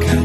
가까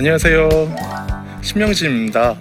안녕하세요. 신명진입니다.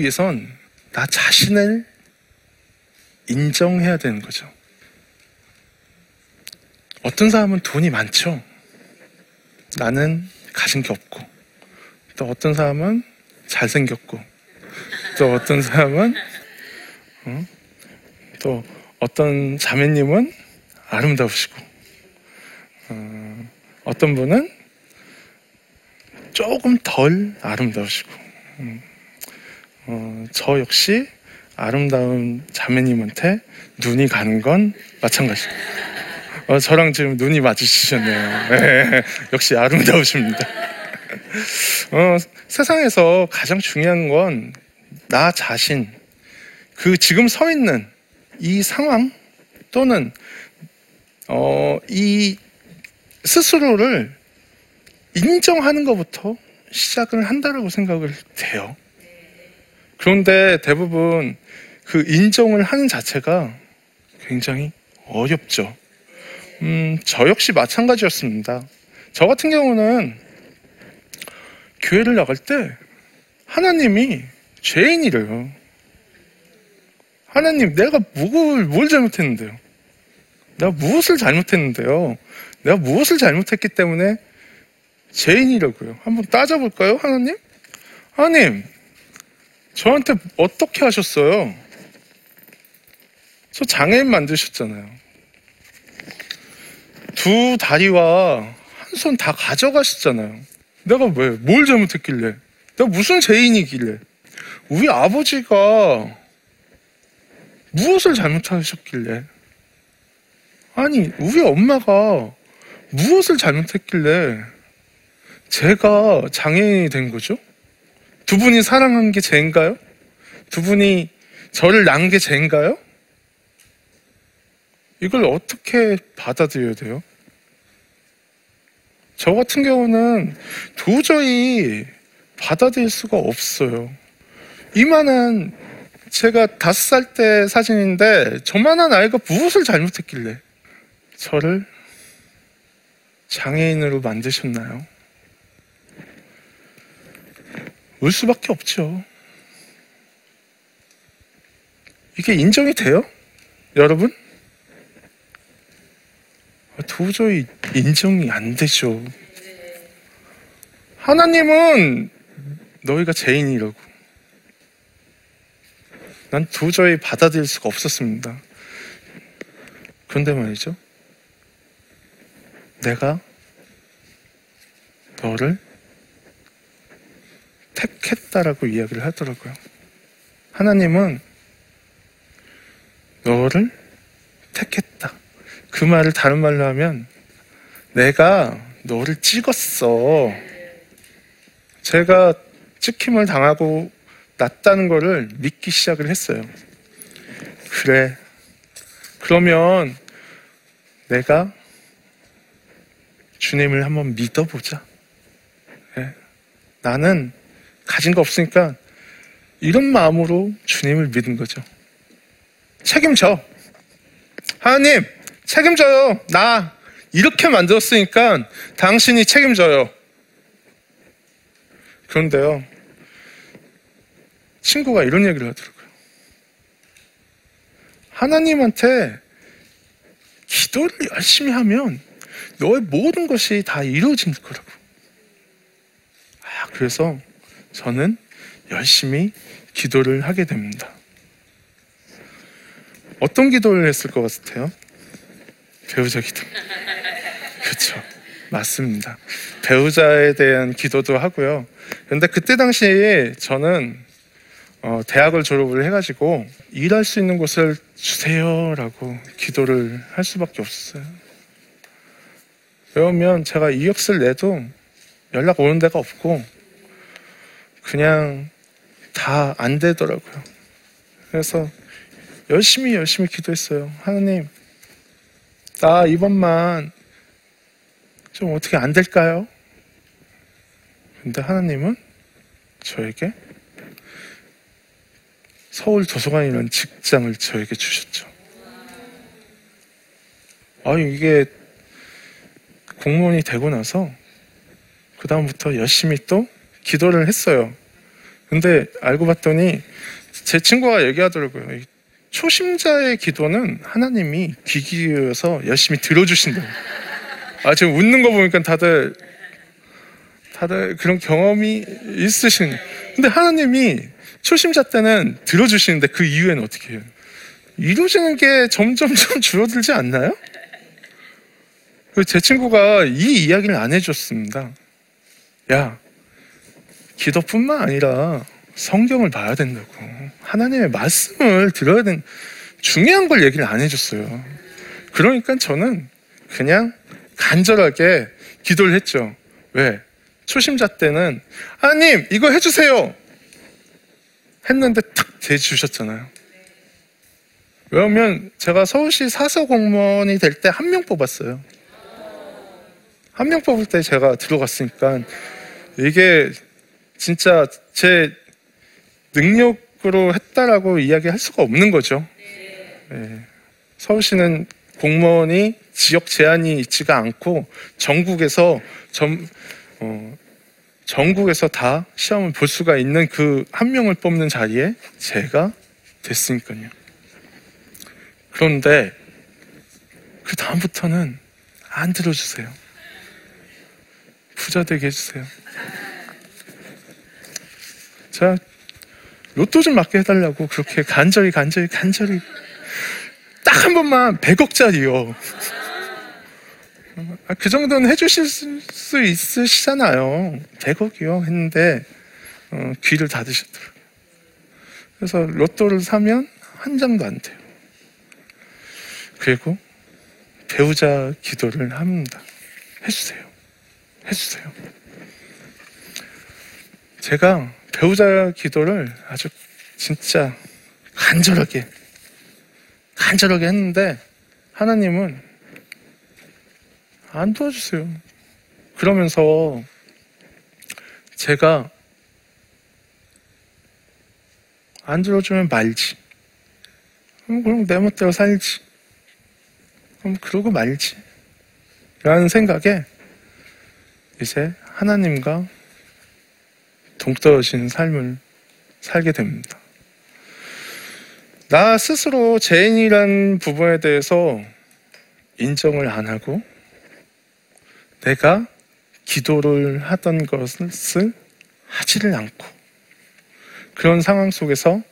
위해선 나 자신을 인정해야 되는 거죠. 어떤 사람은 돈이 많죠. 나는 가진 게 없고. 또 어떤 사람은 잘생겼고. 또 어떤 사람은, 어? 또 어떤 자매님은 아름다우시고. 어, 어떤 분은 조금 덜 아름다우시고 음, 어, 저 역시 아름다운 자매님한테 눈이 가는 건 마찬가지고 어, 저랑 지금 눈이 맞으시셨네요. 네, 역시 아름다우십니다. 어, 세상에서 가장 중요한 건 나 자신 그 지금 서 있는 이 상황 또는 어, 이 스스로를 인정하는 것부터 시작을 한다라고 생각을 돼요. 그런데 대부분 그 인정을 하는 자체가 굉장히 어렵죠. 음, 저 역시 마찬가지였습니다. 저 같은 경우는 교회를 나갈 때 하나님이 죄인이래요. 하나님, 내가 뭘, 뭘 잘못했는데요? 내가 무엇을 잘못했는데요? 내가 무엇을 잘못했기 때문에 죄인이라고요. 한번 따져볼까요, 하나님? 하나님, 저한테 어떻게 하셨어요? 저 장애인 만드셨잖아요. 두 다리와 한 손 다 가져가셨잖아요. 내가 왜, 뭘 잘못했길래? 내가 무슨 죄인이길래? 우리 아버지가 무엇을 잘못하셨길래? 아니, 우리 엄마가 무엇을 잘못했길래 제가 장애인이 된 거죠? 두 분이 사랑한 게 죄인가요? 두 분이 저를 낳은 게 죄인가요? 이걸 어떻게 받아들여야 돼요? 저 같은 경우는 도저히 받아들일 수가 없어요. 이만한 제가 다섯 살 때 사진인데 저만한 아이가 무엇을 잘못했길래 저를 장애인으로 만드셨나요? 울 수밖에 없죠. 이게 인정이 돼요? 여러분? 도저히 인정이 안 되죠. 하나님은 너희가 죄인이라고. 난 도저히 받아들일 수가 없었습니다. 그런데 말이죠. 내가 너를 택했다라고 이야기를 하더라고요. 하나님은 너를 택했다. 그 말을 다른 말로 하면 내가 너를 찍었어. 제가 찍힘을 당하고 났다는 거를 믿기 시작을 했어요. 그래. 그러면 내가 주님을 한번 믿어보자. 예. 나는 가진 거 없으니까 이런 마음으로 주님을 믿은 거죠. 책임져. 하나님, 책임져요. 나 이렇게 만들었으니까 당신이 책임져요. 그런데요, 친구가 이런 얘기를 하더라고요. 하나님한테 기도를 열심히 하면 너의 모든 것이 다 이루어질 거라고. 아, 그래서 저는 열심히 기도를 하게 됩니다. 어떤 기도를 했을 것 같아요? 배우자 기도. 그렇죠. 맞습니다. 배우자에 대한 기도도 하고요. 그런데 그때 당시에 저는 어, 대학을 졸업을 해가지고 일할 수 있는 곳을 주세요라고 기도를 할 수밖에 없었어요. 왜냐면 제가 이력서를 내도 연락 오는 데가 없고 그냥 다 안 되더라고요. 그래서 열심히 열심히 기도했어요. 하나님, 나 이번만 좀 어떻게 안 될까요? 근데 하나님은 저에게 서울 도서관이라는 직장을 저에게 주셨죠. 아, 이게 공무원이 되고 나서 그다음부터 열심히 또 기도를 했어요. 근데 알고 봤더니 제 친구가 얘기하더라고요. 이 초심자의 기도는 하나님이 귀 기울여서 열심히 들어주신다고. 아, 지금 웃는 거 보니까 다들, 다들 그런 경험이 있으신. 근데 하나님이 초심자 때는 들어주시는데 그 이후에는 어떻게 해요? 이루어지는 게 점점점 줄어들지 않나요? 그제 친구가 이 이야기를 안 해줬습니다. 야, 기도뿐만 아니라 성경을 봐야 된다고. 하나님의 말씀을 들어야 되는, 중요한 걸 얘기를 안 해줬어요. 그러니까 저는 그냥 간절하게 기도를 했죠. 왜? 초심자 때는, 하나님, 이거 해주세요! 했는데 탁 대주셨잖아요. 왜냐면 제가 서울시 사서 공무원이 될 때 한 명 뽑았어요. 한 명 뽑을 때 제가 들어갔으니까 이게 진짜 제 능력으로 했다라고 이야기할 수가 없는 거죠. 예. 서울시는 공무원이 지역 제한이 있지가 않고 전국에서 전, 어, 전국에서 다 시험을 볼 수가 있는 그 한 명을 뽑는 자리에 제가 됐으니까요. 그런데 그 다음부터는 안 들어주세요. 부자 되게 해주세요. 자, 로또 좀 맞게 해달라고 그렇게 간절히 간절히 간절히 딱 한 번만 100억짜리요. 아, 그 정도는 해주실 수 있으시잖아요. 100억이요. 했는데 어, 귀를 닫으셨더라고요. 그래서 로또를 사면 한 장도 안 돼요. 그리고 배우자 기도를 합니다. 해주세요. 해주세요. 제가 배우자 기도를 아주 진짜 간절하게, 간절하게 했는데 하나님은 안 도와주세요. 그러면서 제가 안 들어주면 말지. 그럼 그럼 내 멋대로 살지. 그럼 그러고 말지. 라는 생각에 이제 하나님과 동떨어진 삶을 살게 됩니다. 나 스스로 죄인이란 부분에 대해서 인정을 안 하고 내가 기도를 하던 것을 하지를 않고 그런 상황 속에서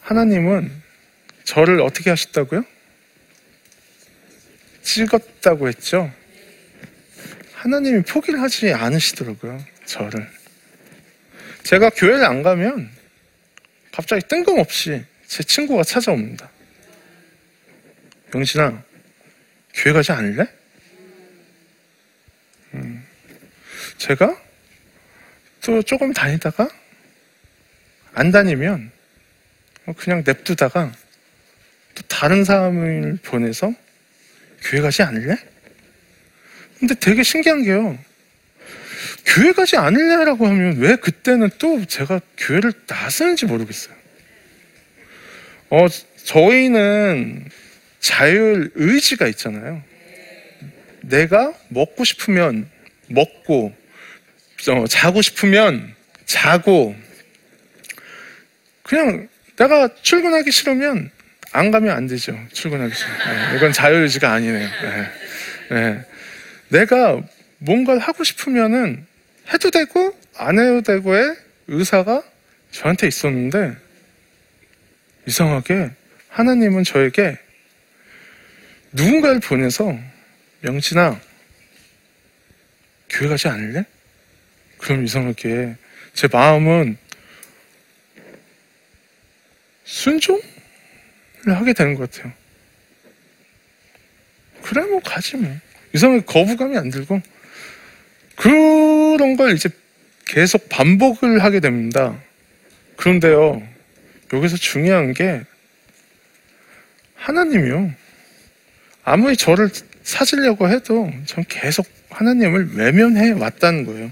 하나님은 저를 어떻게 하셨다고요? 찍었다고 했죠. 하나님이 포기를 하지 않으시더라고요. 저를. 제가 교회를 안 가면 갑자기 뜬금없이 제 친구가 찾아옵니다. 영신아, 교회 가지 않을래? 음, 제가 또 조금 다니다가 안 다니면 그냥 냅두다가 또 다른 사람을 보내서 교회 가지 않을래? 근데 되게 신기한 게요. 교회 가지 않을래라고 하면 왜 그때는 또 제가 교회를 나서는지 모르겠어요. 어, 저희는 자율 의지가 있잖아요. 내가 먹고 싶으면 먹고, 어, 자고 싶으면 자고, 그냥 내가 출근하기 싫으면 안 가면 안 되죠. 출근하기 싫으면. 네, 이건 자율 의지가 아니네요. 네, 네. 내가 뭔가를 하고 싶으면은 해도 되고 안 해도 되고의 의사가 저한테 있었는데 이상하게 하나님은 저에게 누군가를 보내서 명진아 교회 가지 않을래? 그럼 이상하게 제 마음은 순종을 하게 되는 것 같아요. 그래 뭐 가지 뭐 이상하게 거부감이 안 들고 그런 걸 이제 계속 반복을 하게 됩니다. 그런데요, 여기서 중요한 게 하나님이요. 아무리 저를 사주려고 해도 전 계속 하나님을 외면해 왔다는 거예요.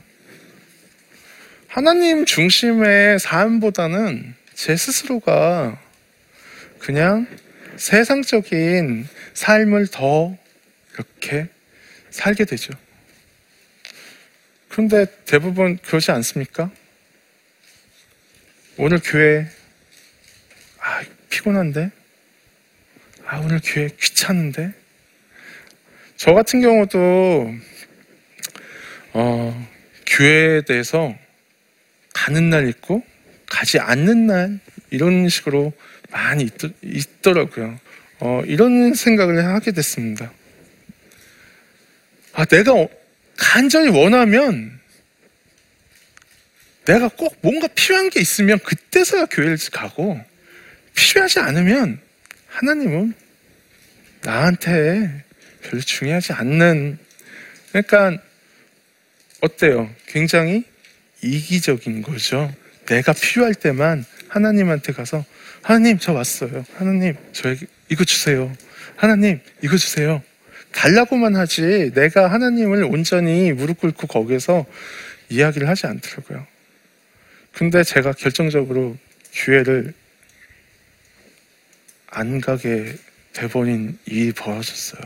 하나님 중심의 삶보다는 제 스스로가 그냥 세상적인 삶을 더 이렇게 살게 되죠. 그런데 대부분 그러지 않습니까? 오늘 교회, 아, 피곤한데? 아, 오늘 교회 귀찮은데? 저 같은 경우도, 어, 교회에 대해서 가는 날 있고, 가지 않는 날, 이런 식으로 많이 있, 더라고요 어, 이런 생각을 하게 됐습니다. 아, 내가 어- 간절히 원하면 내가 꼭 뭔가 필요한 게 있으면 그때서야 교회를 가고 필요하지 않으면 하나님은 나한테 별로 중요하지 않는 그러니까 어때요? 굉장히 이기적인 거죠. 내가 필요할 때만 하나님한테 가서 하나님 저 왔어요. 하나님 저에게 이거 주세요. 하나님 이거 주세요. 달라고만 하지 내가 하나님을 온전히 무릎 꿇고 거기에서 이야기를 하지 않더라고요. 근데 제가 결정적으로 교회를 안 가게 돼버린 일이 벌어졌어요.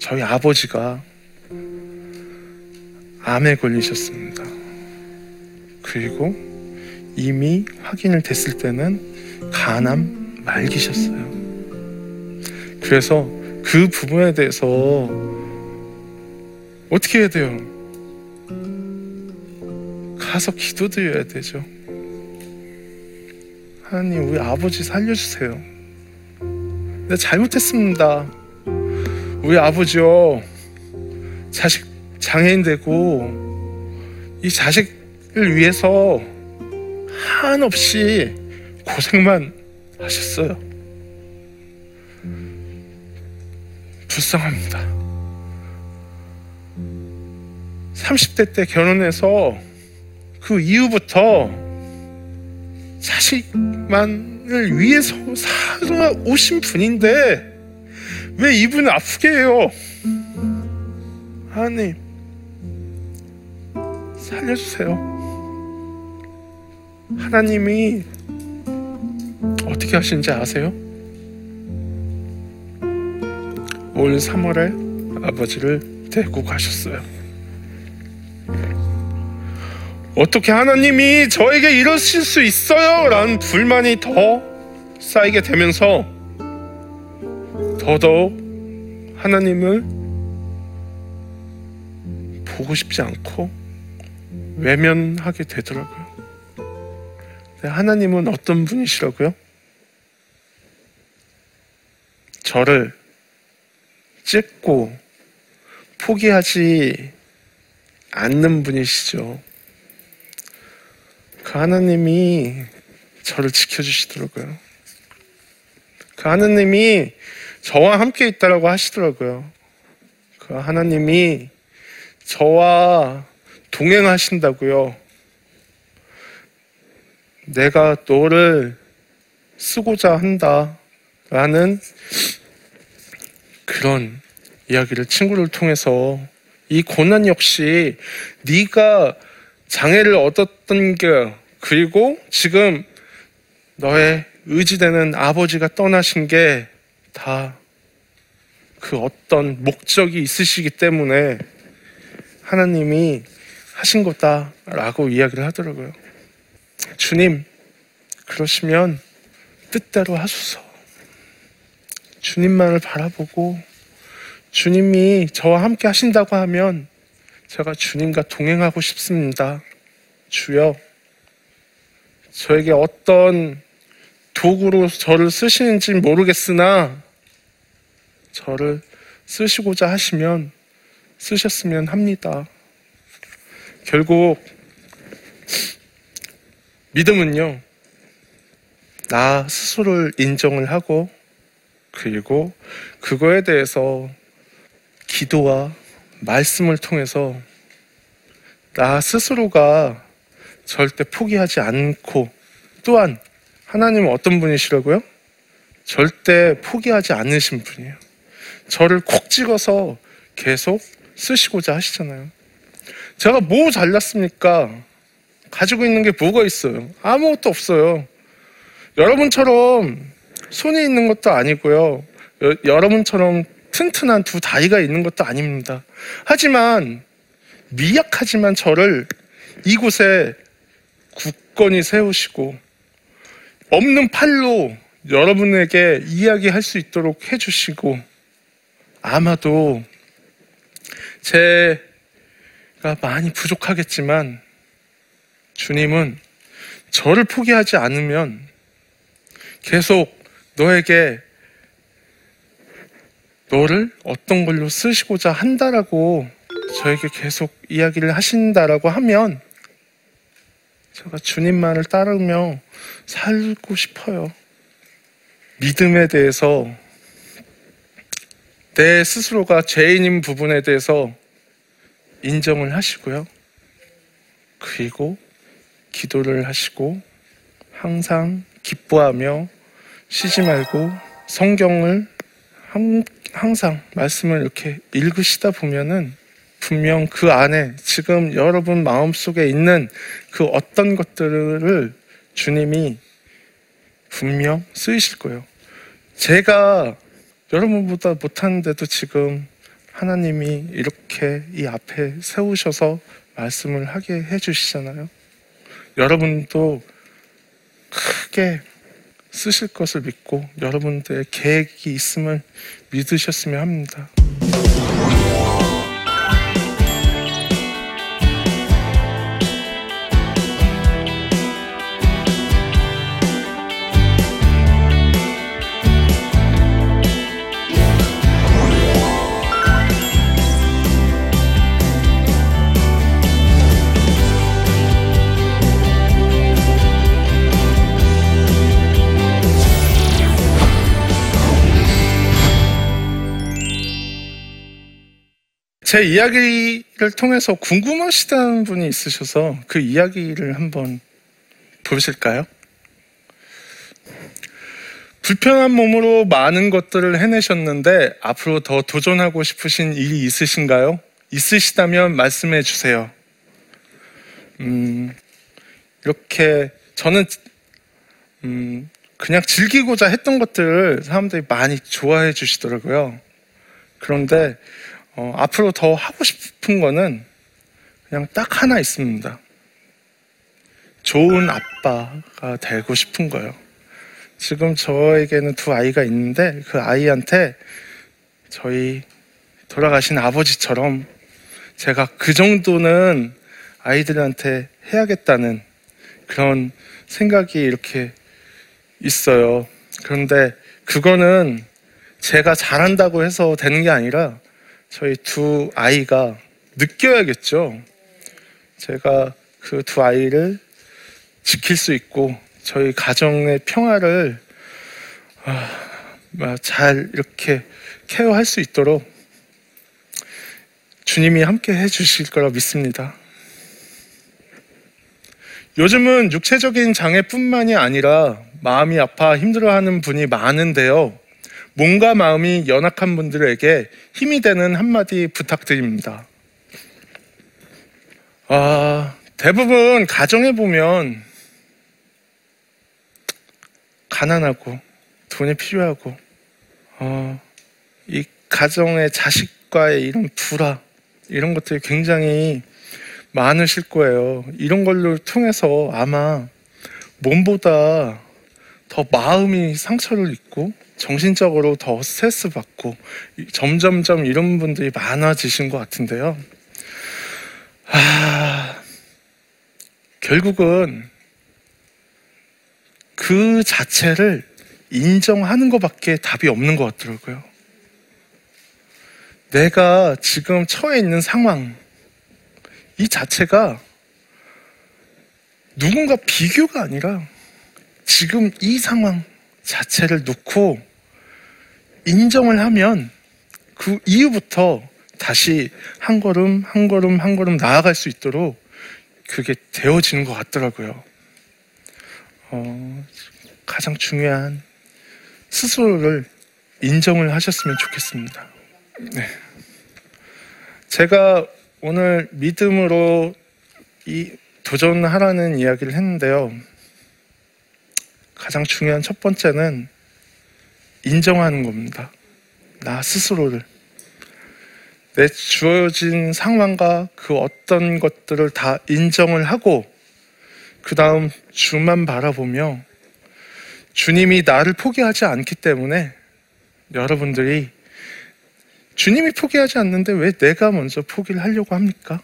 저희 아버지가 암에 걸리셨습니다. 그리고 이미 확인을 됐을 때는 간암 말기셨어요. 그래서 그 부분에 대해서 어떻게 해야 돼요? 가서 기도드려야 되죠. 하나님, 우리 아버지 살려주세요. 내가 잘못했습니다. 우리 아버지요, 자식 장애인 되고, 이 자식을 위해서 한없이 고생만 하셨어요. 불쌍합니다. 30대 때 결혼해서 그 이후부터 자식만을 위해서 살아 오신 분인데 왜 이분을 아프게 해요? 하나님 살려주세요. 하나님이 어떻게 하시는지 아세요? 올 3월에 아버지를 데리고 가셨어요. 어떻게 하나님이 저에게 이러실 수 있어요? 라는 불만이 더 쌓이게 되면서 더더욱 하나님을 보고 싶지 않고 외면하게 되더라고요. 하나님은 어떤 분이시라고요? 저를 찢고 포기하지 않는 분이시죠. 그 하나님이 저를 지켜주시더라고요. 그 하나님이 저와 함께 있다라고 하시더라고요. 그 하나님이 저와 동행하신다고요. 내가 너를 쓰고자 한다. 라는 그런 이야기를 친구를 통해서 이 고난 역시 네가 장애를 얻었던 게 그리고 지금 너의 의지되는 아버지가 떠나신 게 다 그 어떤 목적이 있으시기 때문에 하나님이 하신 거다라고 이야기를 하더라고요. 주님, 그러시면 뜻대로 하소서. 주님만을 바라보고 주님이 저와 함께 하신다고 하면 제가 주님과 동행하고 싶습니다. 주여, 저에게 어떤 도구로 저를 쓰시는지 모르겠으나 저를 쓰시고자 하시면 쓰셨으면 합니다. 결국 믿음은요, 나 스스로를 인정을 하고 그리고 그거에 대해서 기도와 말씀을 통해서 나 스스로가 절대 포기하지 않고 또한 하나님은 어떤 분이시라고요? 절대 포기하지 않으신 분이에요. 저를 콕 찍어서 계속 쓰시고자 하시잖아요. 제가 뭐 잘났습니까? 가지고 있는 게 뭐가 있어요? 아무것도 없어요. 여러분처럼 손이 있는 것도 아니고요. 여, 여러분처럼 튼튼한 두 다리가 있는 것도 아닙니다. 하지만 미약하지만 저를 이곳에 굳건히 세우시고 없는 팔로 여러분에게 이야기할 수 있도록 해주시고 아마도 제가 많이 부족하겠지만 주님은 저를 포기하지 않으면 계속 너에게 너를 어떤 걸로 쓰시고자 한다라고 저에게 계속 이야기를 하신다라고 하면 제가 주님만을 따르며 살고 싶어요. 믿음에 대해서 내 스스로가 죄인인 부분에 대해서 인정을 하시고요. 그리고 기도를 하시고 항상 기뻐하며 쉬지 말고 성경을 항상 말씀을 이렇게 읽으시다 보면은 분명 그 안에 지금 여러분 마음속에 있는 그 어떤 것들을 주님이 분명 쓰이실 거예요. 제가 여러분보다 못하는데도 지금 하나님이 이렇게 이 앞에 세우셔서 말씀을 하게 해주시잖아요. 여러분도 크게 쓰실 것을 믿고 여러분들의 계획이 있음을 믿으셨으면 합니다. 제 이야기를 통해서 궁금하시다는 분이 있으셔서 그 이야기를 한번 보실까요? 불편한 몸으로 많은 것들을 해내셨는데 앞으로 더 도전하고 싶으신 일이 있으신가요? 있으시다면 말씀해 주세요. 음, 이렇게 저는 음, 그냥 즐기고자 했던 것들을 사람들이 많이 좋아해 주시더라고요. 그런데 어, 앞으로 더 하고 싶은 거는 그냥 딱 하나 있습니다. 좋은 아빠가 되고 싶은 거예요. 지금 저에게는 두 아이가 있는데 그 아이한테 저희 돌아가신 아버지처럼 제가 그 정도는 아이들한테 해야겠다는 그런 생각이 이렇게 있어요. 그런데 그거는 제가 잘한다고 해서 되는 게 아니라 저희 두 아이가 느껴야겠죠. 제가 그 두 아이를 지킬 수 있고 저희 가정의 평화를 아, 잘 이렇게 케어할 수 있도록 주님이 함께 해주실 거라 믿습니다. 요즘은 육체적인 장애뿐만이 아니라 마음이 아파 힘들어하는 분이 많은데요. 몸과 마음이 연약한 분들에게 힘이 되는 한마디 부탁드립니다. 아, 대부분 가정에 보면 가난하고 돈이 필요하고 어, 이 가정의 자식과의 이런 불화 이런 것들이 굉장히 많으실 거예요. 이런 걸로 통해서 아마 몸보다 더 마음이 상처를 입고 정신적으로 더 스트레스 받고 점점점 이런 분들이 많아지신 것 같은데요. 아, 결국은 그 자체를 인정하는 것밖에 답이 없는 것 같더라고요. 내가 지금 처해 있는 상황, 이 자체가 누군가 비교가 아니라 지금 이 상황 자체를 놓고 인정을 하면 그 이후부터 다시 한 걸음 한 걸음 한 걸음 나아갈 수 있도록 그게 되어지는 것 같더라고요. 어, 가장 중요한 스스로를 인정을 하셨으면 좋겠습니다. 네. 제가 오늘 믿음으로 이 도전하라는 이야기를 했는데요. 가장 중요한 첫 번째는 인정하는 겁니다. 나 스스로를. 내 주어진 상황과 그 어떤 것들을 다 인정을 하고, 그 다음 주만 바라보며, 주님이 나를 포기하지 않기 때문에 여러분들이 주님이 포기하지 않는데 왜 내가 먼저 포기를 하려고 합니까?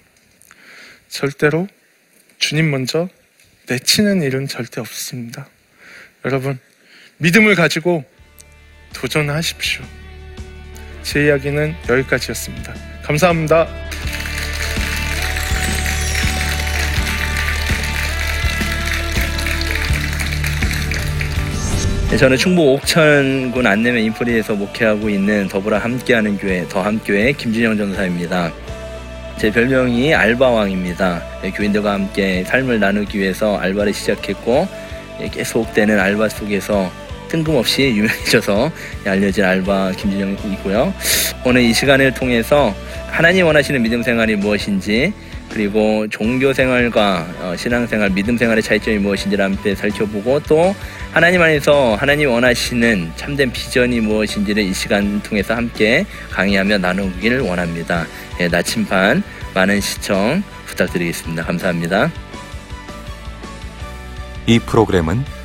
절대로 주님 먼저 내치는 일은 절대 없습니다. 여러분, 믿음을 가지고 도전하십시오. 제 이야기는 여기까지였습니다. 감사합니다. 네, 저는 충북 옥천군 안내면 인프리에서 목회하고 있는 더불어 함께하는 교회 더함교회 김진영 전사입니다. 제 별명이 알바왕입니다. 네, 교인들과 함께 삶을 나누기 위해서 알바를 시작했고 예, 계속되는 알바 속에서 뜬금없이 유명해져서 알려진 알바 김진영이고요. 오늘 이 시간을 통해서 하나님 원하시는 믿음 생활이 무엇인지 그리고 종교 생활과 어, 신앙 생활, 믿음 생활의 차이점이 무엇인지를 함께 살펴보고 또 하나님 안에서 하나님 원하시는 참된 비전이 무엇인지를 이 시간 통해서 함께 강의하며 나누기를 원합니다. 예, 나침반 많은 시청 부탁드리겠습니다. 감사합니다. 이 프로그램은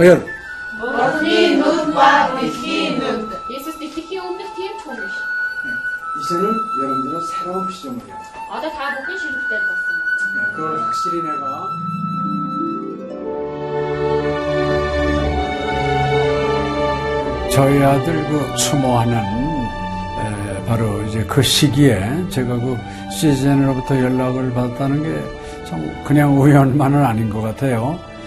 허연. 머리 눈과 귀 눈. 예수 스티키 오늘 뒤에 총을. 이제는 여러분들은 새로운 피조물이야. 아다 다 먹기 싫을 때 봤어. 그걸 확실히 내가. 저희 아들 그 추모하는 바로 이제 그 시기에 제가 그 시즌으로부터 연락을 받았다는 게 참 그냥 우연만은 아닌 것 같아요.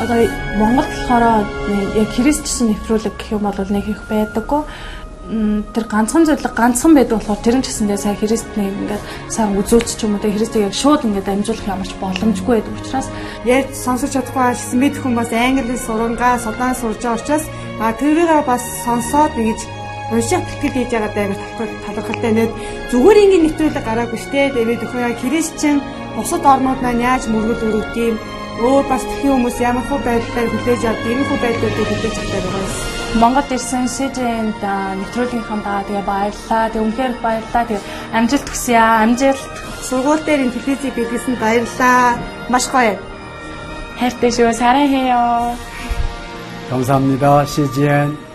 Одоо Монгол болохоор яг христчсэн нефролог гэх юм бол нэг их байдаггүй. Тэр ганцхан зөвлөг ганцхан байдаг болохоор тэр нь ч гэсэндээ сая христний ингээд сайн үзүүлч ч юм уу тэ христийг яг шууд ингээд дамжуулах ямарч боломжгүй байдаг учраас ярьж сонсож чадахгүй байсан мэд хүмүүс англи сурангаа судаан сурж байгаа учраас а тэрийг бас сонсоод нэгж уншаад тэтгэл хийж байгаа даа талхал талхалтай нэг зүгээр ингээд нэвтрүүлэг гараагүй штэ тэгээд өхөө христчэн бусад орнууд маань яаж мөргөл өрөвд юм өөр бас тхэн хүмүүс ямар хөө байдлаар хүлээж авд ийм хөө байдлуудыг хүлээж авдаг байгаа юм. Монгол ирсэн СЖН-д нэвтрүүлгийнхаа даа тэгээ баярлаа. Тэг үнхээр баярлаа. Тэг амжилт хүсье аа. Амжилт. Сургууль дээр энэ телевизийг бидлсэн баярлаа. Маш гоё. хайртай шүү. 사랑해요. 감사합니다. CGN